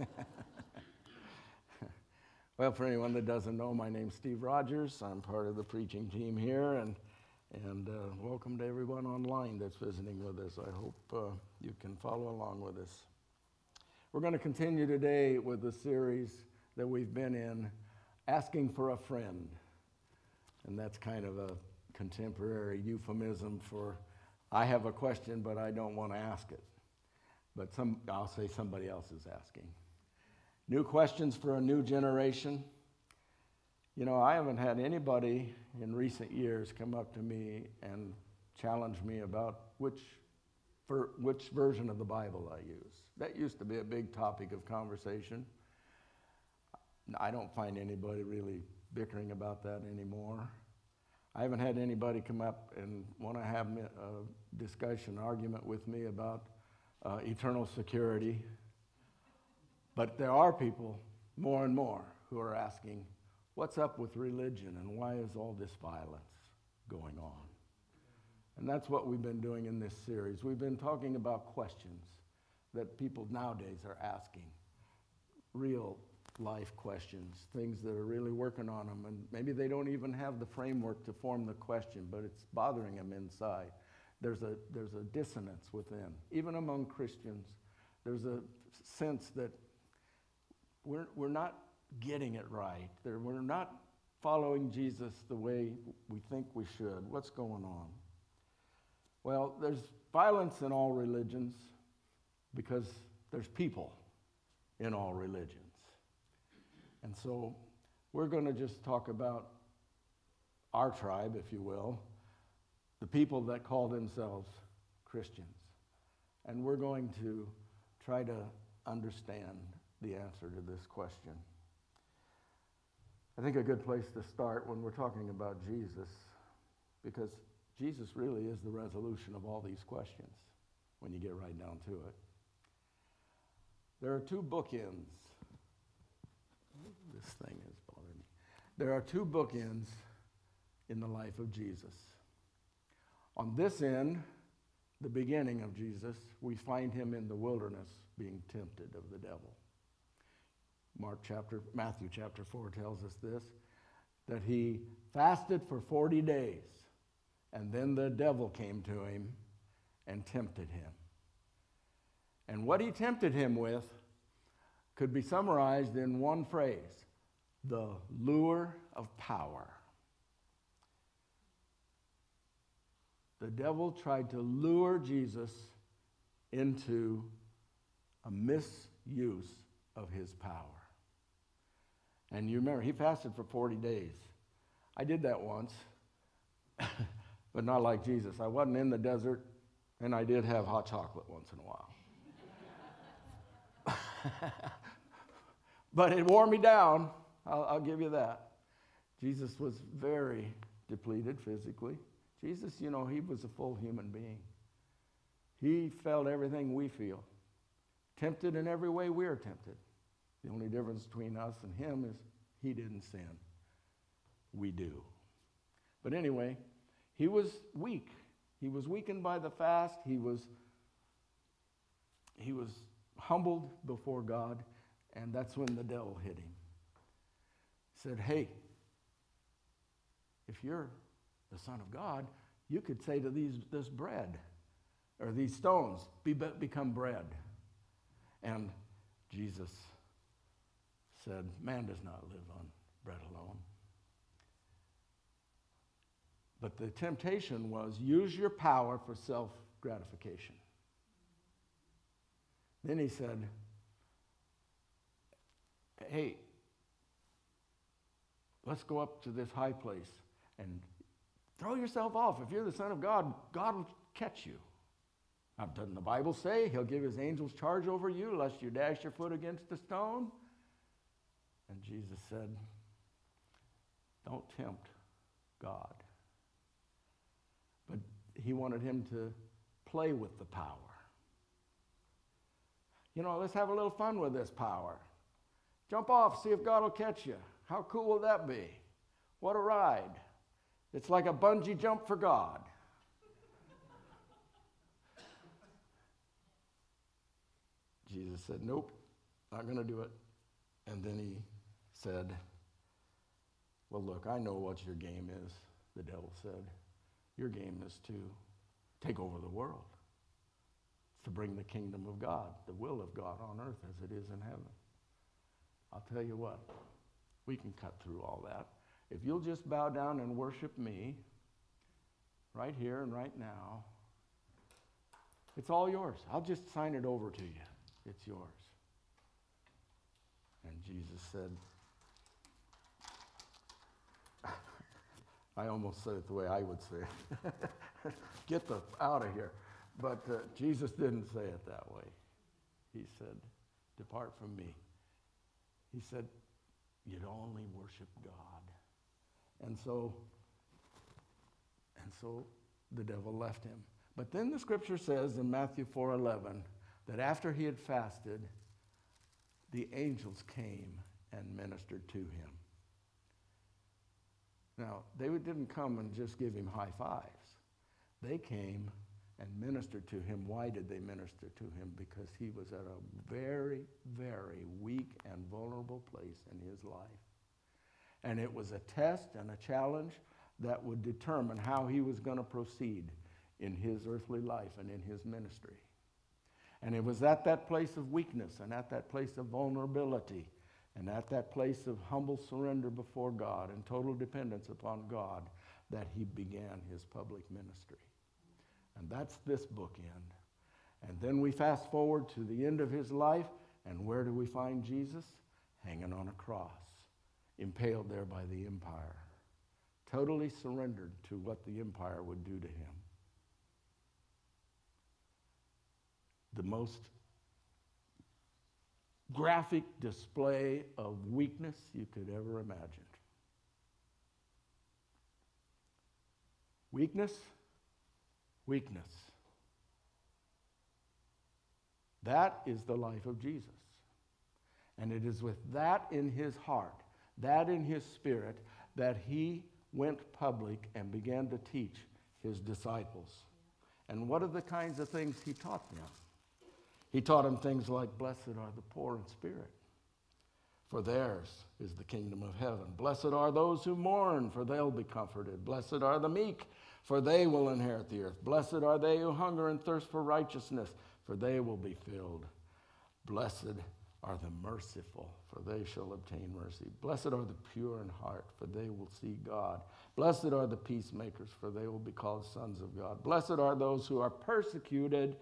well, for anyone that doesn't know, my name's Steve Rogers. I'm part of the preaching team here, and, and uh, welcome to everyone online that's visiting with us. I hope uh, you can follow along with us. We're going to continue today with the series that we've been in, Asking for a Friend. And that's kind of a contemporary euphemism for I have a question, but I don't want to ask it. But some, I'll say somebody else is asking. New questions for a new generation. You know, I haven't had anybody in recent years come up to me and challenge me about which, for, which version of the Bible I use. That used to be a big topic of conversation. I don't find anybody really bickering about that anymore. I haven't had anybody come up and want to have a discussion, argument with me about uh, eternal security. But there are people, more and more, who are asking, what's up with religion and why is all this violence going on? And that's what we've been doing in this series. We've been talking about questions that people nowadays are asking, real life questions, things that are really working on them. And maybe they don't even have the framework to form the question, but it's bothering them inside. There's a, there's a dissonance within. Even among Christians, there's a sense that we're, we're not getting it right. we're not following Jesus the way we think we should. What's going on? Well, there's violence in all religions because there's people in all religions. And so we're going to just talk about our tribe, if you will, the people that call themselves Christians. And we're going to try to understand the answer to this question. I think a good place to start when we're talking about Jesus, because Jesus really is the resolution of all these questions when you get right down to it. There are two bookends. This thing is bothering me. There are two bookends in the life of Jesus. On this end, the beginning of Jesus, we find him in the wilderness being tempted of the devil. Mark chapter, Matthew chapter 4 tells us this that he fasted for 40 days, and then the devil came to him and tempted him. And what he tempted him with could be summarized in one phrase the lure of power. The devil tried to lure Jesus into a misuse of his power. And you remember, he fasted for 40 days. I did that once, but not like Jesus. I wasn't in the desert, and I did have hot chocolate once in a while. but it wore me down. I'll, I'll, give you that. Jesus was very depleted physically. Jesus, you know, he was a full human being. He felt everything we feel, tempted in every way we are tempted. The only difference between us and him is he didn't sin. We do. But anyway, he was weak. He was weakened by the fast. He was, he was humbled before God, and that's when the devil hit him. He said, Hey, if you're the Son of God, you could say to these, this bread or these stones, be, become bread. And Jesus said, Man does not live on bread alone. But the temptation was use your power for self gratification. Then he said, Hey, let's go up to this high place and throw yourself off. If you're the Son of God, God will catch you. Now, doesn't the Bible say he'll give his angels charge over you lest you dash your foot against a stone? And Jesus said, Don't tempt God. But he wanted him to play with the power. You know, let's have a little fun with this power. Jump off, see if God will catch you. How cool will that be? What a ride. It's like a bungee jump for God. Jesus said, Nope, not going to do it. And then he said, Well, look, I know what your game is, the devil said. Your game is to take over the world, to bring the kingdom of God, the will of God on earth as it is in heaven. I'll tell you what, we can cut through all that. If you'll just bow down and worship me, right here and right now, it's all yours. I'll just sign it over to you. It's yours. And Jesus said, I almost said it the way I would say it. Get the out of here. But uh, Jesus didn't say it that way. He said, Depart from me. He said, You'd only worship God. And so, and so the devil left him. But then the scripture says in Matthew 4:11 that after he had fasted, the angels came and ministered to him. Now, they didn't come and just give him high fives. They came and ministered to him. Why did they minister to him? Because he was at a very, very weak and vulnerable place in his life. And it was a test and a challenge that would determine how he was going to proceed in his earthly life and in his ministry. And it was at that place of weakness and at that place of vulnerability and at that place of humble surrender before God and total dependence upon God that he began his public ministry. And that's this bookend. And then we fast forward to the end of his life, and where do we find Jesus? Hanging on a cross, impaled there by the empire, totally surrendered to what the empire would do to him. The most graphic display of weakness you could ever imagine. Weakness, weakness. That is the life of Jesus. And it is with that in his heart, that in his spirit, that he went public and began to teach his disciples. And what are the kinds of things he taught them? He taught them things like, Blessed are the poor in spirit, for theirs is the kingdom of heaven. Blessed are those who mourn, for they'll be comforted. Blessed are the meek, for they will inherit the earth. Blessed are they who hunger and thirst for righteousness, for they will be filled. Blessed are the merciful, for they shall obtain mercy. Blessed are the pure in heart, for they will see God. Blessed are the peacemakers, for they will be called sons of God. Blessed are those who are persecuted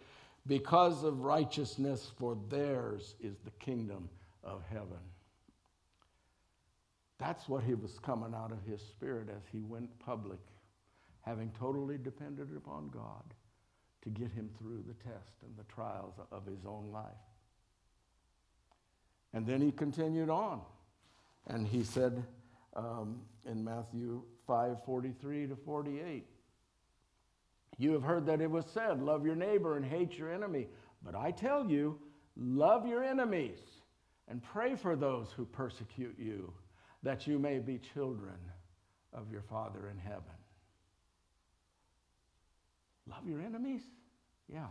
because of righteousness, for theirs is the kingdom of heaven. That's what he was coming out of his spirit as he went public, having totally depended upon God to get him through the test and the trials of his own life. And then he continued on, and he said um, in Matthew 5 43 to 48, you have heard that it was said, Love your neighbor and hate your enemy. But I tell you, love your enemies and pray for those who persecute you, that you may be children of your Father in heaven. Love your enemies? Yeah.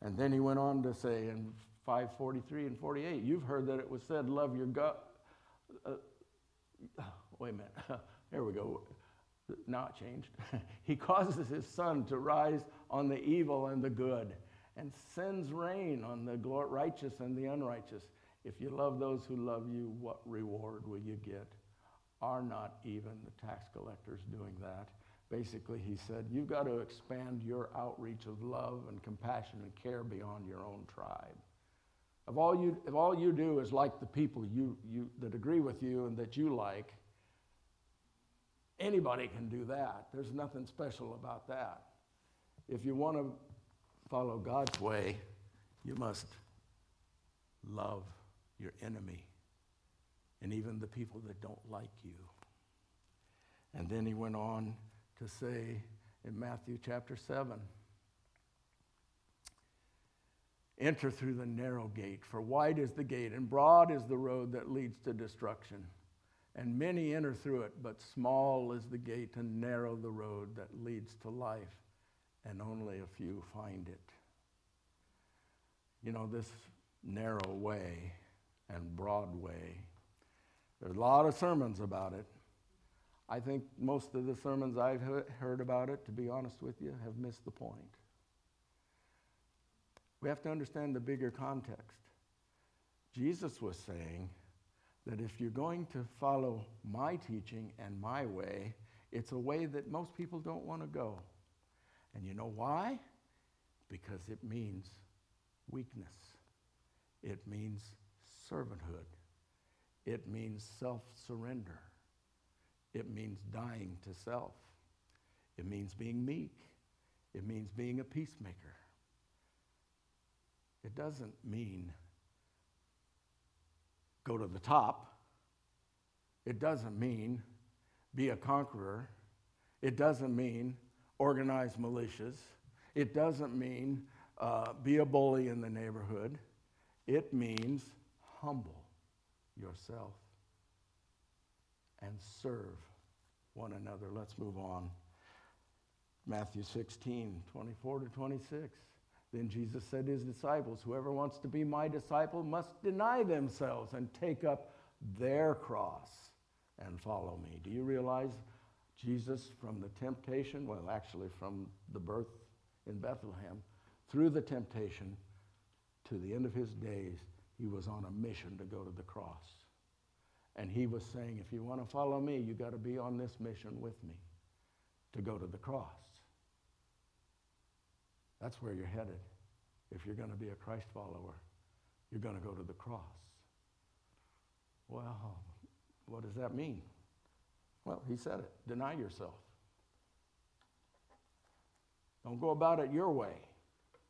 And then he went on to say in 543 and 48, you've heard that it was said, Love your God. Uh, wait a minute. Here we go not changed. he causes his sun to rise on the evil and the good and sends rain on the righteous and the unrighteous. If you love those who love you, what reward will you get? Are not even the tax collectors doing that? Basically, he said, you've got to expand your outreach of love and compassion and care beyond your own tribe. If all you, if all you do is like the people you, you, that agree with you and that you like, Anybody can do that. There's nothing special about that. If you want to follow God's way, you must love your enemy and even the people that don't like you. And then he went on to say in Matthew chapter 7 Enter through the narrow gate, for wide is the gate and broad is the road that leads to destruction and many enter through it, but small is the gate and narrow the road that leads to life, and only a few find it. You know, this narrow way and broad way, There's a lot of sermons about it. I think most of the sermons I've heard about it, to be honest with you, have missed the point. We have to understand the bigger context. Jesus was saying that if you're going to follow my teaching and my way, it's a way that most people don't want to go. And you know why? Because it means weakness, it means servanthood, it means self surrender, it means dying to self, it means being meek, it means being a peacemaker. It doesn't mean go to the top. It doesn't mean be a conqueror. It doesn't mean organize militias. It doesn't mean uh, be a bully in the neighborhood. It means humble yourself and serve one another. Let's move on. Matthew 16, 24 to 26. Then Jesus said to his disciples, Whoever wants to be my disciple must deny themselves and take up their cross and follow me. Do you realize Jesus, from the temptation, well, actually, from the birth in Bethlehem, through the temptation to the end of his days, he was on a mission to go to the cross. And he was saying, if you want to follow me, you got to be on this mission with me to go to the cross. That's where you're headed. If you're going to be a Christ follower, you're going to go to the cross. Well, what does that mean? Well, he said it deny yourself. Don't go about it your way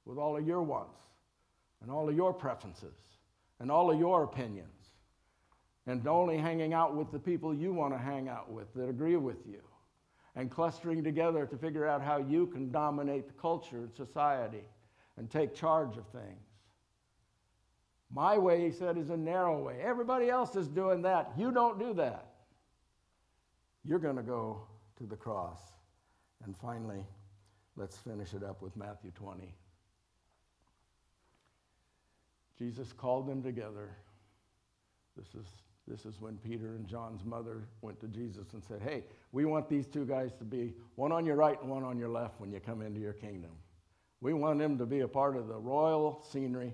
with all of your wants and all of your preferences and all of your opinions and only hanging out with the people you want to hang out with that agree with you and clustering together to figure out how you can dominate the culture and society and take charge of things. My way, he said, is a narrow way. Everybody else is doing that. You don't do that. You're going to go to the cross. And finally, let's finish it up with Matthew 20. Jesus called them together. This is this is when Peter and John's mother went to Jesus and said, Hey, we want these two guys to be one on your right and one on your left when you come into your kingdom. We want them to be a part of the royal scenery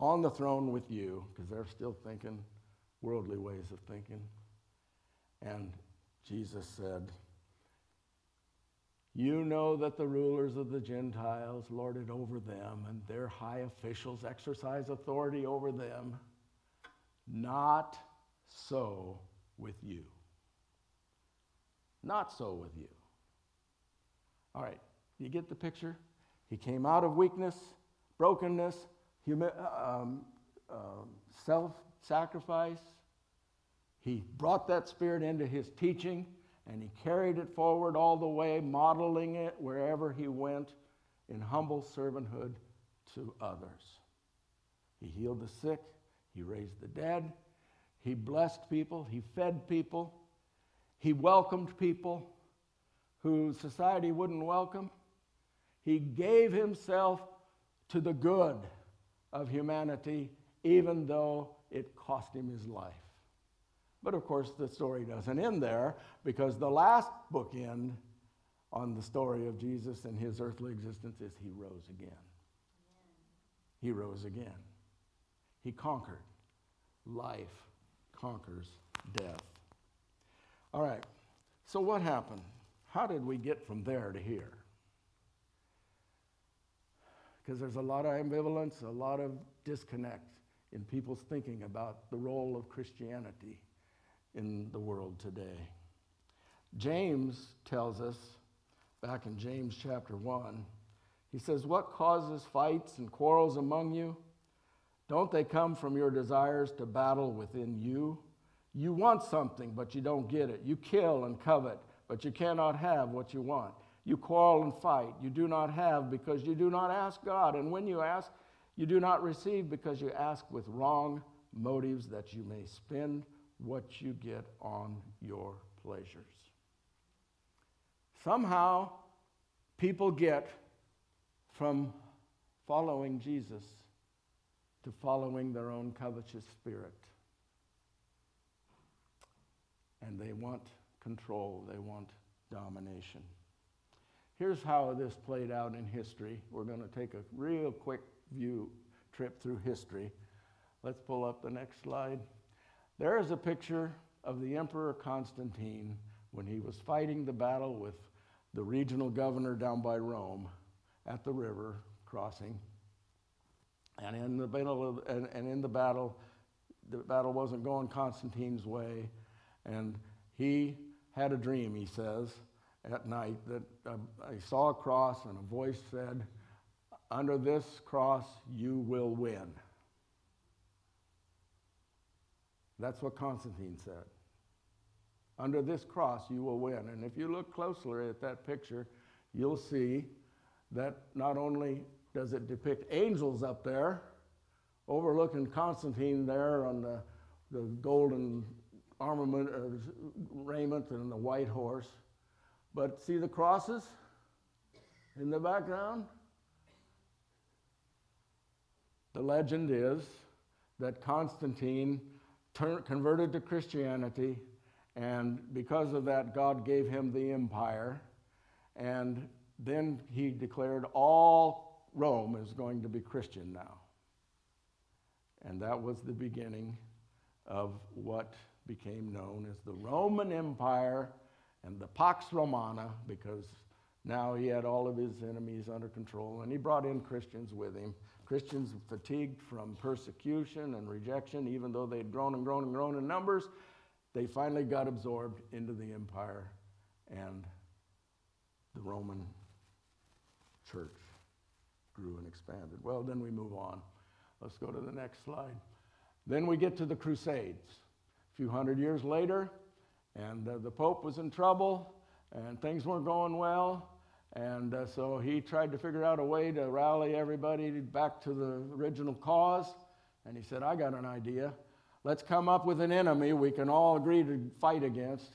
on the throne with you, because they're still thinking worldly ways of thinking. And Jesus said, You know that the rulers of the Gentiles lord it over them, and their high officials exercise authority over them. Not so with you. Not so with you. All right, you get the picture? He came out of weakness, brokenness, humi- um, um, self sacrifice. He brought that spirit into his teaching and he carried it forward all the way, modeling it wherever he went in humble servanthood to others. He healed the sick, he raised the dead, he blessed people, he fed people, he welcomed people who society wouldn't welcome. He gave himself to the good of humanity, even though it cost him his life. But of course, the story doesn't end there because the last bookend on the story of Jesus and his earthly existence is he rose again. He rose again. He conquered life conquers death. All right, so what happened? How did we get from there to here? Because there's a lot of ambivalence, a lot of disconnect in people's thinking about the role of Christianity in the world today. James tells us, back in James chapter 1, he says, What causes fights and quarrels among you? Don't they come from your desires to battle within you? You want something, but you don't get it. You kill and covet, but you cannot have what you want. You quarrel and fight. You do not have because you do not ask God. And when you ask, you do not receive because you ask with wrong motives that you may spend what you get on your pleasures. Somehow, people get from following Jesus to following their own covetous spirit. and they want control, they want domination. Here's how this played out in history. We're going to take a real quick view trip through history. Let's pull up the next slide. There is a picture of the Emperor Constantine when he was fighting the battle with the regional governor down by Rome at the river crossing. And in the battle, of, and, and in the battle, the battle wasn't going Constantine's way, and he had a dream. He says at night that uh, I saw a cross, and a voice said, "Under this cross, you will win." That's what Constantine said. Under this cross, you will win. And if you look closely at that picture, you'll see that not only does it depict angels up there, overlooking Constantine there on the, the golden armament, uh, raiment and the white horse, but see the crosses in the background? The legend is that Constantine turned, converted to Christianity, and because of that, God gave him the empire. And then he declared all Rome is going to be Christian now. And that was the beginning of what became known as the Roman Empire and the Pax Romana, because now he had all of his enemies under control, and he brought in Christians with him. Christians fatigued from persecution and rejection, even though they'd grown and grown and grown in numbers, they finally got absorbed into the empire and the Roman church grew and expanded. Well, then we move on. Let's go to the next slide. Then we get to the Crusades. A few hundred years later, and uh, the Pope was in trouble, and things weren't going well. And uh, so he tried to figure out a way to rally everybody back to the original cause. And he said, I got an idea. Let's come up with an enemy we can all agree to fight against,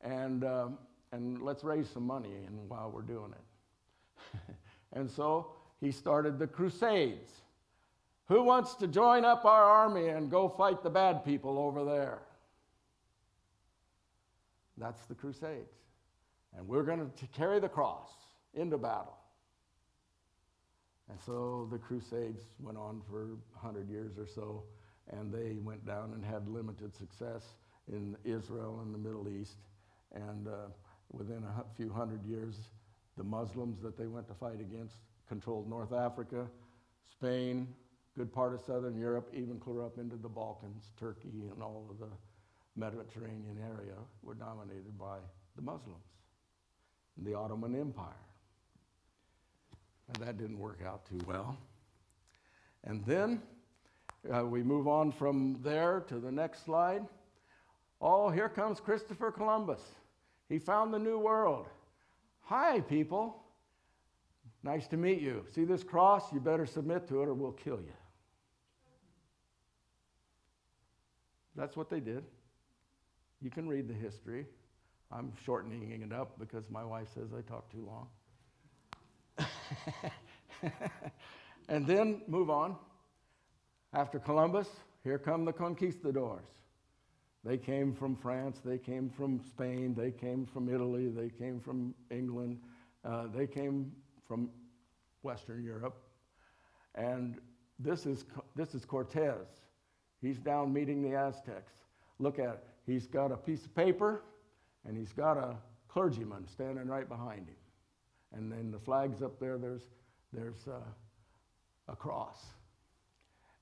and, uh, and let's raise some money and while we're doing it. and so he started the Crusades. Who wants to join up our army and go fight the bad people over there? That's the Crusades. And we're going to carry the cross into battle. And so the Crusades went on for 100 years or so, and they went down and had limited success in Israel and the Middle East. And uh, within a few hundred years, the Muslims that they went to fight against controlled North Africa, Spain, good part of southern Europe, even clear up into the Balkans, Turkey, and all of the Mediterranean area were dominated by the Muslims, the Ottoman Empire. And that didn't work out too well. And then uh, we move on from there to the next slide. Oh, here comes Christopher Columbus. He found the new world. Hi, people. Nice to meet you. See this cross? You better submit to it or we'll kill you. That's what they did. You can read the history. I'm shortening it up because my wife says I talk too long. and then move on. After Columbus, here come the conquistadors. They came from France, they came from Spain, they came from Italy, they came from England, uh, they came from Western Europe. And this is, this is Cortez. He's down meeting the Aztecs. Look at it. He's got a piece of paper and he's got a clergyman standing right behind him. And then the flag's up there, there's, there's a, a cross.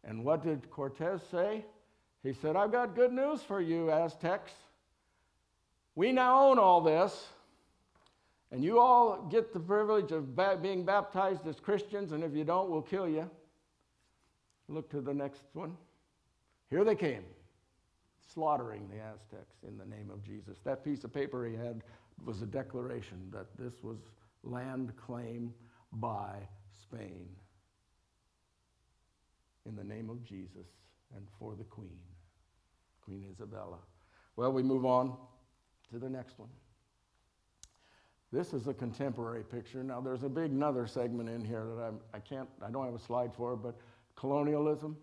And what did Cortez say? He said, I've got good news for you, Aztecs. We now own all this, and you all get the privilege of ba- being baptized as Christians, and if you don't, we'll kill you. Look to the next one. Here they came, slaughtering the Aztecs in the name of Jesus. That piece of paper he had was a declaration that this was land claimed by Spain in the name of Jesus and for the Queen, Queen Isabella. Well, we move on to the next one. This is a contemporary picture. Now, there's a big another segment in here that I'm, I can't, I don't have a slide for, but colonialism.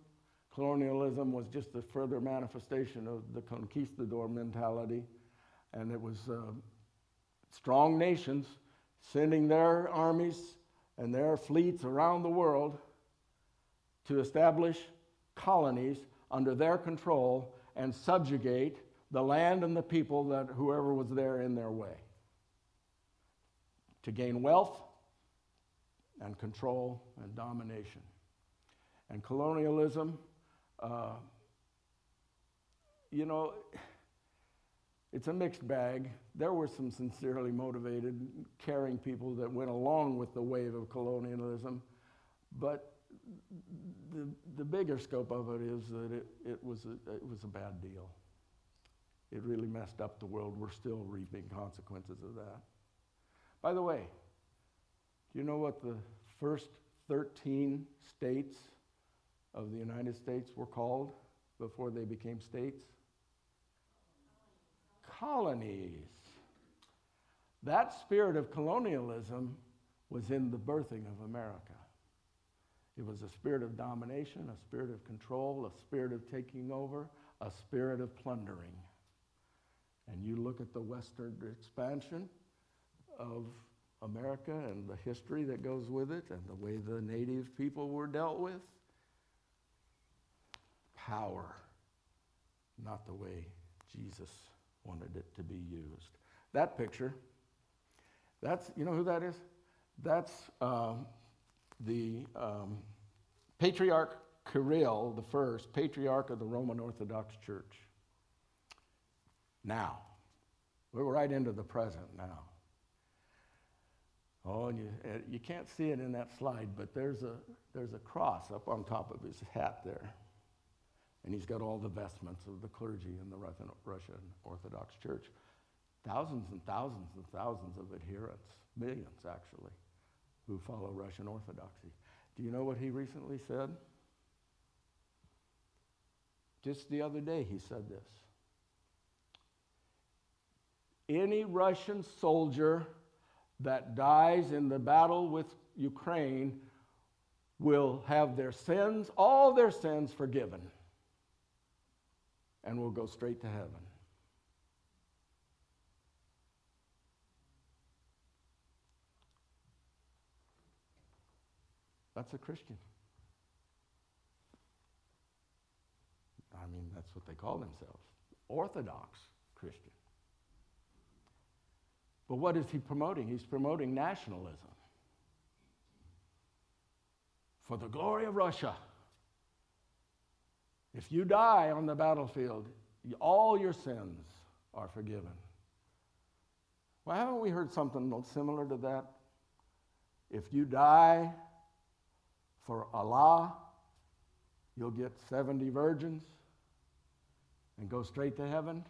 Colonialism was just a further manifestation of the conquistador mentality. And it was uh, strong nations sending their armies and their fleets around the world to establish colonies under their control and subjugate the land and the people that whoever was there in their way to gain wealth and control and domination. And colonialism, uh, you know, it's a mixed bag. There were some sincerely motivated, caring people that went along with the wave of colonialism, but the, the bigger scope of it is that it, it, was a, it was a bad deal. It really messed up the world. We're still reaping consequences of that. By the way, do you know what the first 13 states of the United States were called before they became states? Colonies. That spirit of colonialism was in the birthing of America. It was a spirit of domination, a spirit of control, a spirit of taking over, a spirit of plundering. And you look at the Western expansion of America and the history that goes with it and the way the native people were dealt with. Power, not the way Jesus wanted it to be used. That picture, that's, you know who that is? That's um, the um, Patriarch Kirill, the first, Patriarch of the Roman Orthodox Church. Now, we're right into the present now. Oh, and you, uh, you can't see it in that slide, but there's a, there's a cross up on top of his hat there. And he's got all the vestments of the clergy in the Russian Orthodox Church. Thousands and thousands and thousands of adherents, millions actually, who follow Russian Orthodoxy. Do you know what he recently said? Just the other day, he said this. Any Russian soldier that dies in the battle with Ukraine will have their sins, all their sins forgiven, and will go straight to heaven. That's a Christian. I mean, that's what they call themselves Orthodox Christian. But what is he promoting? He's promoting nationalism. For the glory of Russia. If you die on the battlefield, all your sins are forgiven. Well, haven't we heard something similar to that? If you die for Allah, you'll get 70 virgins and go straight to heaven.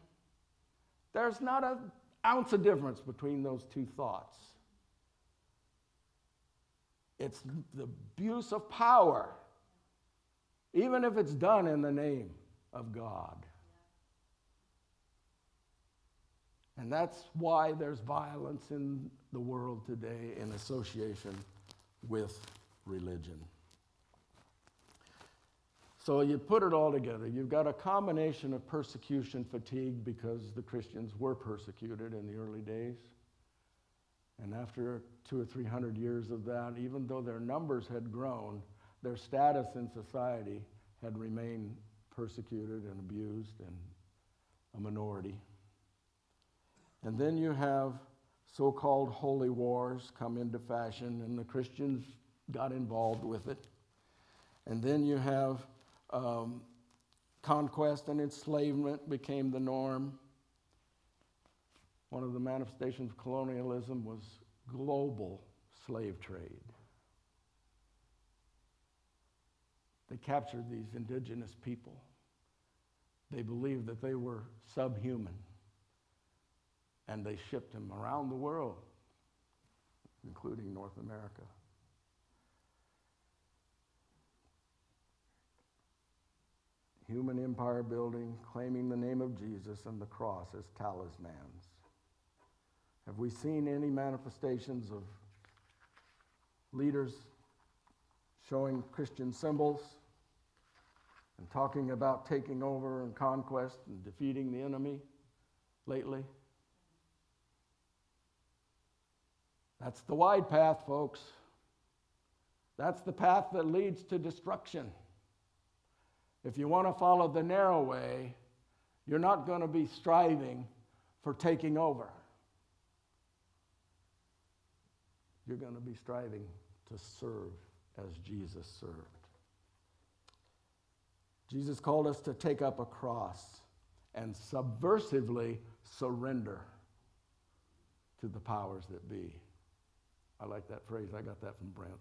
There's not an ounce of difference between those two thoughts. It's the abuse of power, even if it's done in the name of God. And that's why there's violence in the world today in association with religion. So you put it all together. You've got a combination of persecution fatigue because the Christians were persecuted in the early days. And after two or three hundred years of that, even though their numbers had grown, their status in society had remained persecuted and abused and a minority. And then you have so called holy wars come into fashion, and the Christians got involved with it. And then you have um, conquest and enslavement became the norm. One of the manifestations of colonialism was global slave trade. They captured these indigenous people. They believed that they were subhuman. And they shipped them around the world, including North America. human empire building, claiming the name of Jesus and the cross as talismans. Have we seen any manifestations of leaders showing Christian symbols and talking about taking over and conquest and defeating the enemy lately? That's the wide path, folks. That's the path that leads to destruction. If you want to follow the narrow way, you're not going to be striving for taking over. You're going to be striving to serve as Jesus served. Jesus called us to take up a cross and subversively surrender to the powers that be. I like that phrase. I got that from Brent.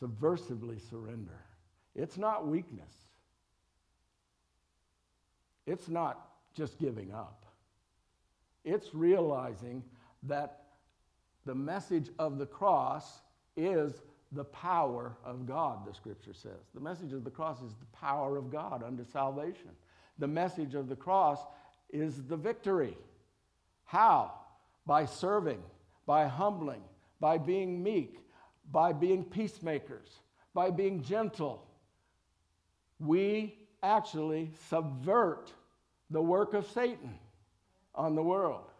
Subversively surrender. It's not weakness. It's not just giving up. It's realizing that the message of the cross is the power of God, the scripture says. The message of the cross is the power of God unto salvation. The message of the cross is the victory. How? By serving, by humbling, by being meek, by being peacemakers, by being gentle. We actually subvert the work of Satan on the world.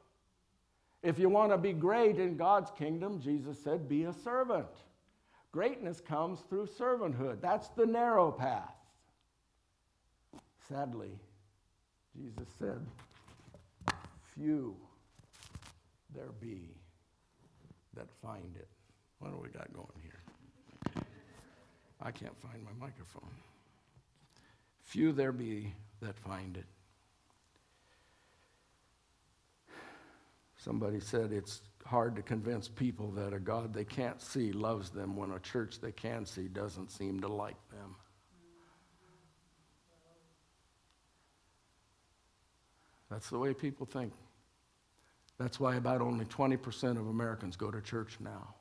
If you want to be great in God's kingdom, Jesus said, be a servant. Greatness comes through servanthood. That's the narrow path. Sadly, Jesus said, few there be that find it. What do we got going here? I can't find my microphone. Few there be that find it. Somebody said it's hard to convince people that a God they can't see loves them when a church they can see doesn't seem to like them. That's the way people think. That's why about only 20% of Americans go to church now.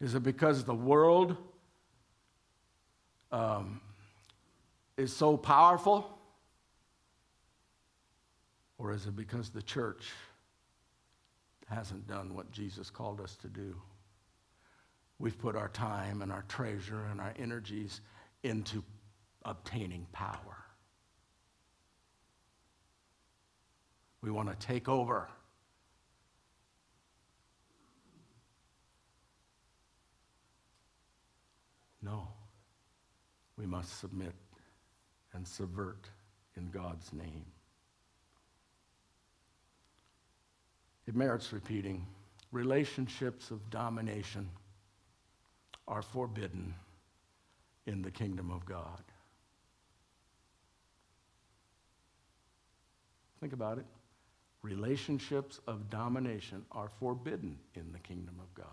Is it because the world um, is so powerful? Or is it because the church hasn't done what Jesus called us to do? We've put our time and our treasure and our energies into obtaining power. We want to take over. No. We must submit and subvert in God's name. It merits repeating. Relationships of domination are forbidden in the kingdom of God. Think about it. Relationships of domination are forbidden in the kingdom of God.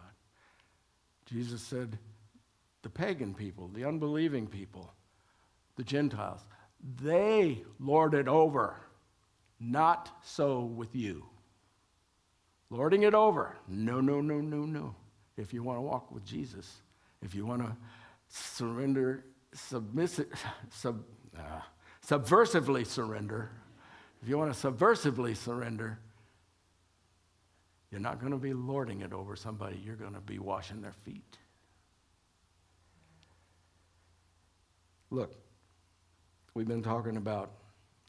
Jesus said, the pagan people, the unbelieving people, the Gentiles, they lord it over. Not so with you. Lording it over. No, no, no, no, no. If you want to walk with Jesus, if you want to surrender, submissive, sub, uh, subversively surrender, if you want to subversively surrender, you're not going to be lording it over somebody, you're going to be washing their feet. Look, we've been talking about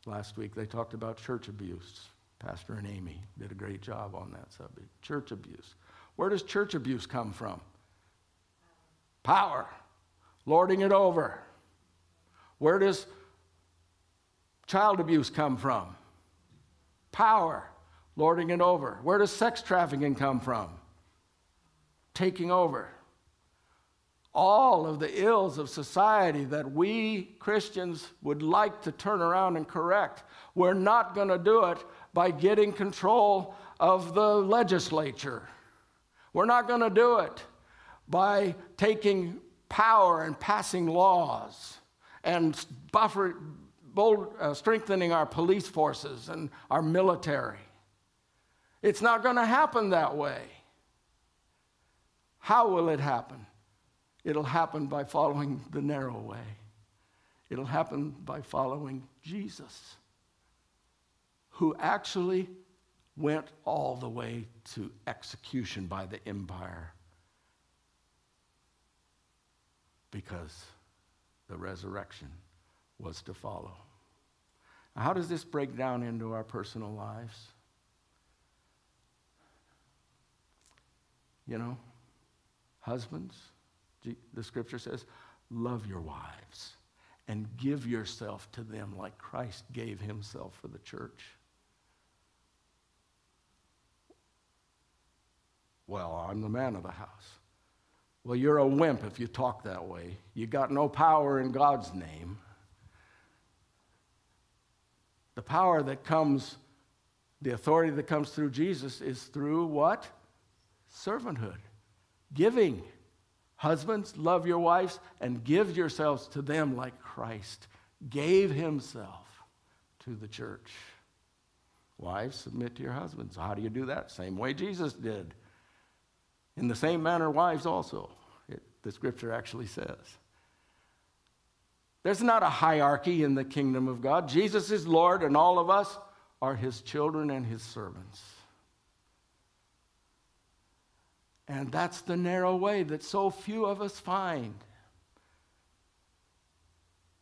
last week, they talked about church abuse. Pastor and Amy did a great job on that subject. Church abuse. Where does church abuse come from? Power. Lording it over. Where does child abuse come from? Power. Lording it over. Where does sex trafficking come from? Taking over. All of the ills of society that we Christians would like to turn around and correct, we're not going to do it by getting control of the legislature. We're not going to do it by taking power and passing laws and buffer, bold, uh, strengthening our police forces and our military. It's not going to happen that way. How will it happen? It'll happen by following the narrow way. It'll happen by following Jesus who actually went all the way to execution by the empire because the resurrection was to follow. Now, how does this break down into our personal lives? You know, husbands, the scripture says, love your wives and give yourself to them like Christ gave himself for the church. Well, I'm the man of the house. Well, you're a wimp if you talk that way. You got no power in God's name. The power that comes, the authority that comes through Jesus is through what? Servanthood, giving. Husbands, love your wives and give yourselves to them like Christ gave himself to the church. Wives, submit to your husbands. How do you do that? Same way Jesus did. In the same manner, wives also, it, the scripture actually says. There's not a hierarchy in the kingdom of God. Jesus is Lord, and all of us are his children and his servants. And that's the narrow way that so few of us find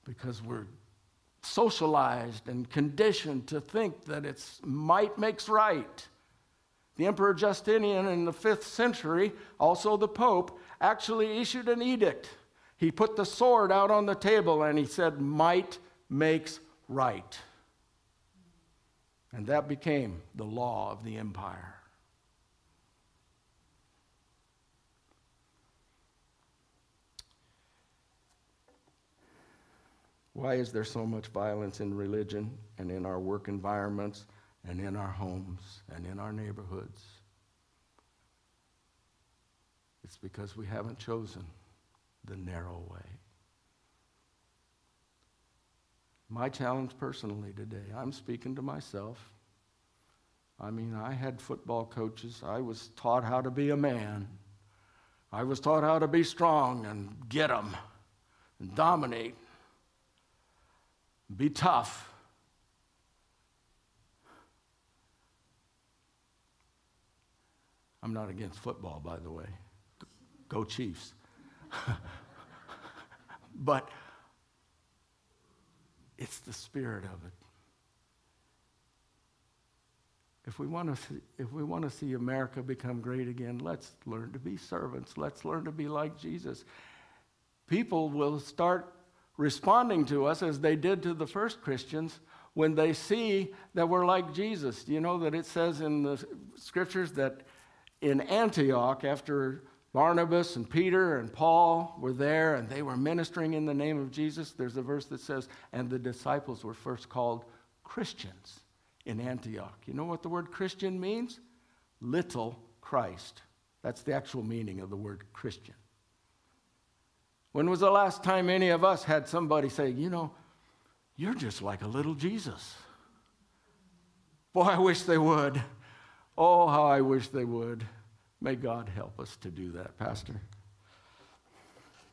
because we're socialized and conditioned to think that it's might makes right. The Emperor Justinian in the fifth century, also the Pope, actually issued an edict. He put the sword out on the table and he said, Might makes right. And that became the law of the empire. Why is there so much violence in religion and in our work environments and in our homes and in our neighborhoods. It's because we haven't chosen the narrow way. My challenge personally today, I'm speaking to myself. I mean, I had football coaches. I was taught how to be a man. I was taught how to be strong and get them and dominate, be tough. I'm not against football, by the way. Go Chiefs. but it's the spirit of it. If we, want to see, if we want to see America become great again, let's learn to be servants. Let's learn to be like Jesus. People will start responding to us as they did to the first Christians when they see that we're like Jesus. You know that it says in the scriptures that in Antioch, after Barnabas and Peter and Paul were there and they were ministering in the name of Jesus, there's a verse that says, and the disciples were first called Christians in Antioch. You know what the word Christian means? Little Christ. That's the actual meaning of the word Christian. When was the last time any of us had somebody say, you know, you're just like a little Jesus? Boy, I wish they would. Oh, how I wish they would. May God help us to do that, Pastor.